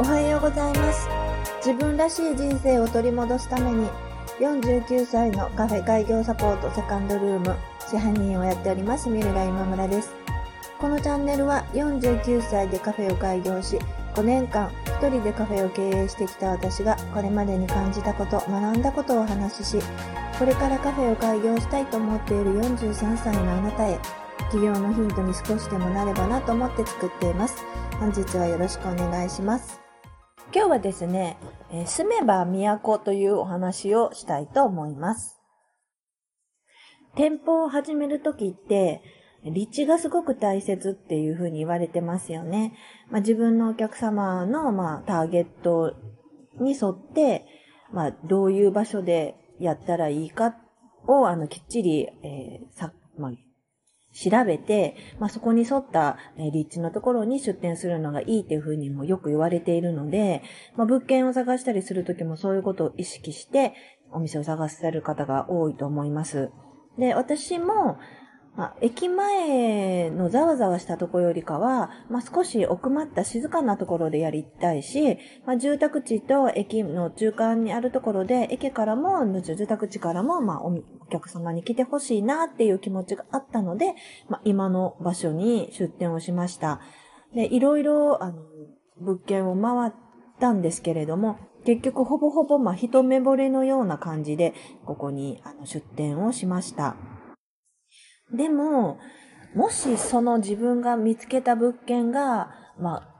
おはようございます。自分らしい人生を取り戻すために、49歳のカフェ開業サポートセカンドルーム支配人をやっております、ミルラ今村です。このチャンネルは49歳でカフェを開業し、5年間一人でカフェを経営してきた私がこれまでに感じたこと、学んだことをお話しし、これからカフェを開業したいと思っている43歳のあなたへ、起業のヒントに少しでもなればなと思って作っています。本日はよろしくお願いします。今日はですね、えー住めば都というお話をしたいと思います。店舗を始めるときって、立地がすごく大切っていうふうに言われてますよね。まあ、自分のお客様の、まあ、ターゲットに沿って、まあ、どういう場所でやったらいいかを、あの、きっちり、えーさ、まあ、調べて、まあ、そこに沿ったえ立地のところに出店するのがいいっていうふうにもよく言われているので、まあ、物件を探したりするときもそういうことを意識してお店を探せる方が多いと思います。で、私も、まあ、駅前のざわざわしたところよりかは、まあ、少し奥まった静かなところでやりたいし、まあ、住宅地と駅の中間にあるところで、駅からも、住宅地からも、まあ、客様に来てほしいなっていう気持ちがあったので、まあ、今の場所に出店をしました。で、いろいろ、あの、物件を回ったんですけれども、結局ほぼほぼ、まあ、一目惚れのような感じで、ここにあの出店をしました。でも、もしその自分が見つけた物件が、まあ、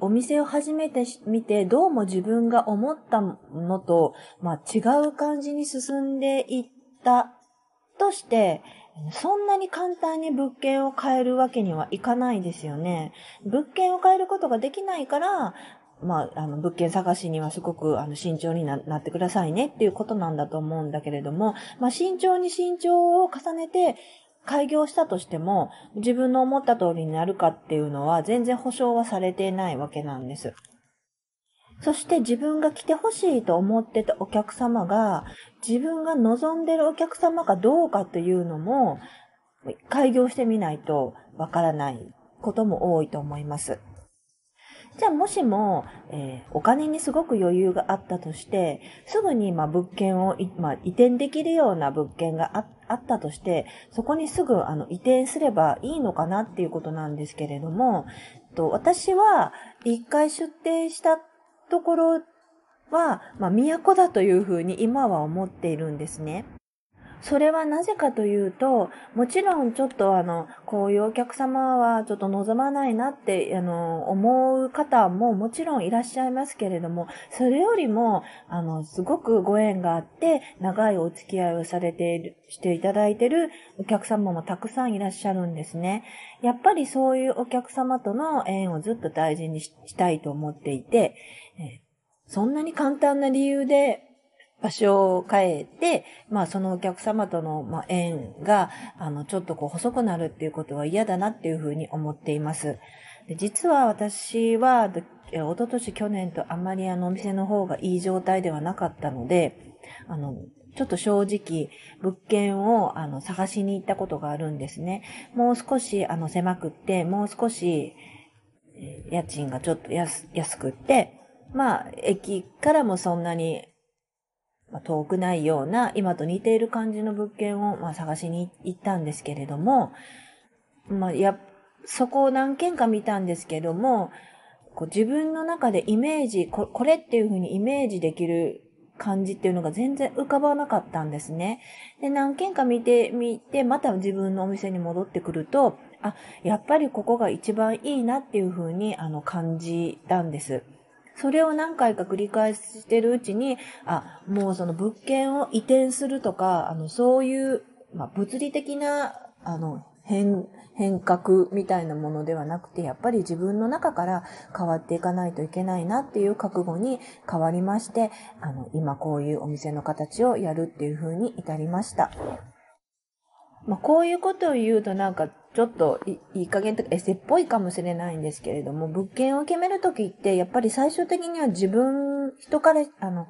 お店を始めてみて、どうも自分が思ったのと、まあ、違う感じに進んでいったとして、そんなに簡単に物件を変えるわけにはいかないですよね。物件を変えることができないから、まあ、あの、物件探しにはすごく、あの、慎重にななってくださいねっていうことなんだと思うんだけれども、まあ、慎重に慎重を重ねて、開業したとしても、自分の思った通りになるかっていうのは全然保証はされてないわけなんです。そして自分が来てほしいと思ってたお客様が、自分が望んでるお客様かどうかというのも、開業してみないとわからないことも多いと思います。じゃあもしも、えーお金にすごく余裕があったとして、すぐにまあ物件を、まあ、移転できるような物件がああったとして、そこにすぐあの移転すればいいのかなっていうことなんですけれども、と私は一回出店したところは、まあ、都だというふうに今は思っているんですね。それはなぜかというと、もちろんちょっとあの、こういうお客様はちょっと望まないなって、あの、思う方ももちろんいらっしゃいますけれども、それよりも、あの、すごくご縁があって、長いお付き合いをされている、していただいているお客様もたくさんいらっしゃるんですね。やっぱりそういうお客様との縁をずっと大事にしたいと思っていて、そんなに簡単な理由で場所を変えて、まあそのお客様との、まあ、縁が、あの、ちょっとこう細くなるっていうことは嫌だなっていうふうに思っています。で実は私は、でえ一昨年去年とあんまりあのお店の方がいい状態ではなかったので、あの、ちょっと正直、物件をあの探しに行ったことがあるんですね。もう少しあの狭くって、もう少し、え家賃がちょっと安安くって、まあ、駅からもそんなに、ま、遠くないような、今と似ている感じの物件を、ま、探しに行ったんですけれども、まあ、や、そこを何軒か見たんですけども、こう自分の中でイメージこ、これっていうふうにイメージできる感じっていうのが全然浮かばなかったんですね。で、何軒か見てみて、また自分のお店に戻ってくると、あ、やっぱりここが一番いいなっていうふうに、あの、感じたんです。それを何回か繰り返してるうちに、あ、もうその物件を移転するとか、あの、そういう、まあ、物理的な、あの、変、変革みたいなものではなくて、やっぱり自分の中から変わっていかないといけないなっていう覚悟に変わりまして、あの、今こういうお店の形をやるっていう風に至りました。まあ、こういうことを言うとなんかちょっといい加減とかエセっぽいかもしれないんですけれども、物件を決めるときってやっぱり最終的には自分、人から、あの、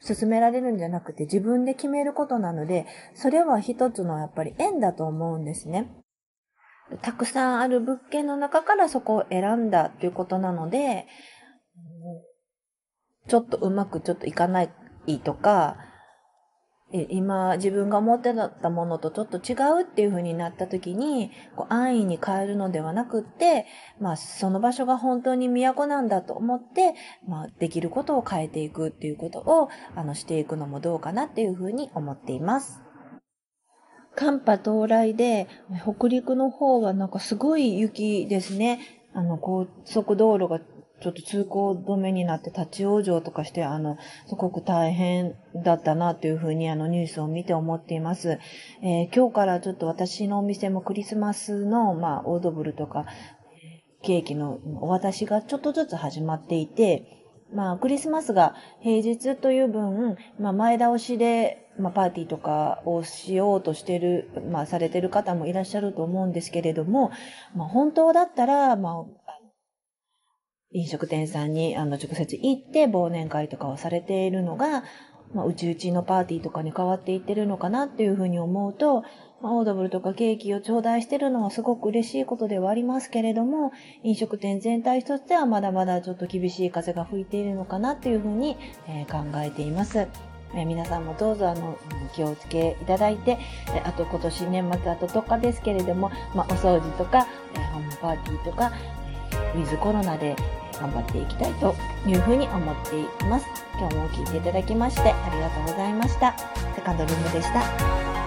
進められるんじゃなくて自分で決めることなので、それは一つのやっぱり縁だと思うんですね。たくさんある物件の中からそこを選んだということなので、ちょっとうまくちょっといかないとか、今自分が思ってたものとちょっと違うっていう風になった時に、こう安易に変えるのではなくって、まあその場所が本当に都なんだと思って、まあできることを変えていくっていうことを、あのしていくのもどうかなっていう風に思っています。寒波到来で、北陸の方はなんかすごい雪ですね。あの、高速道路がちょっと通行止めになって立ち往生とかして、あの、すごく大変だったなというふうにあのニュースを見て思っています。えー、今日からちょっと私のお店もクリスマスの、まあ、オードブルとか、ケーキのお渡しがちょっとずつ始まっていて、まあ、クリスマスが平日という分、まあ、前倒しで、まあ、パーティーとかをしようとしてる、まあ、されてる方もいらっしゃると思うんですけれども、まあ、本当だったら、まあ、飲食店さんにあの直接行って忘年会とかをされているのが、まあ、うちうちのパーティーとかに変わっていってるのかなっていうふうに思うと、まあ、オードブルとかケーキを頂戴してるのはすごく嬉しいことではありますけれども、飲食店全体としてはまだまだちょっと厳しい風が吹いているのかなっていうふうに、え、考えています。え皆さんもどうぞあの気をつけいただいて、えあと今年年末あと10日ですけれども、まあ、お掃除とか、えホームパーティーとか、ウィズコロナで頑張っていきたいというふうに思っています。今日も聞いていただきましてありがとうございました。セカンドルームでした。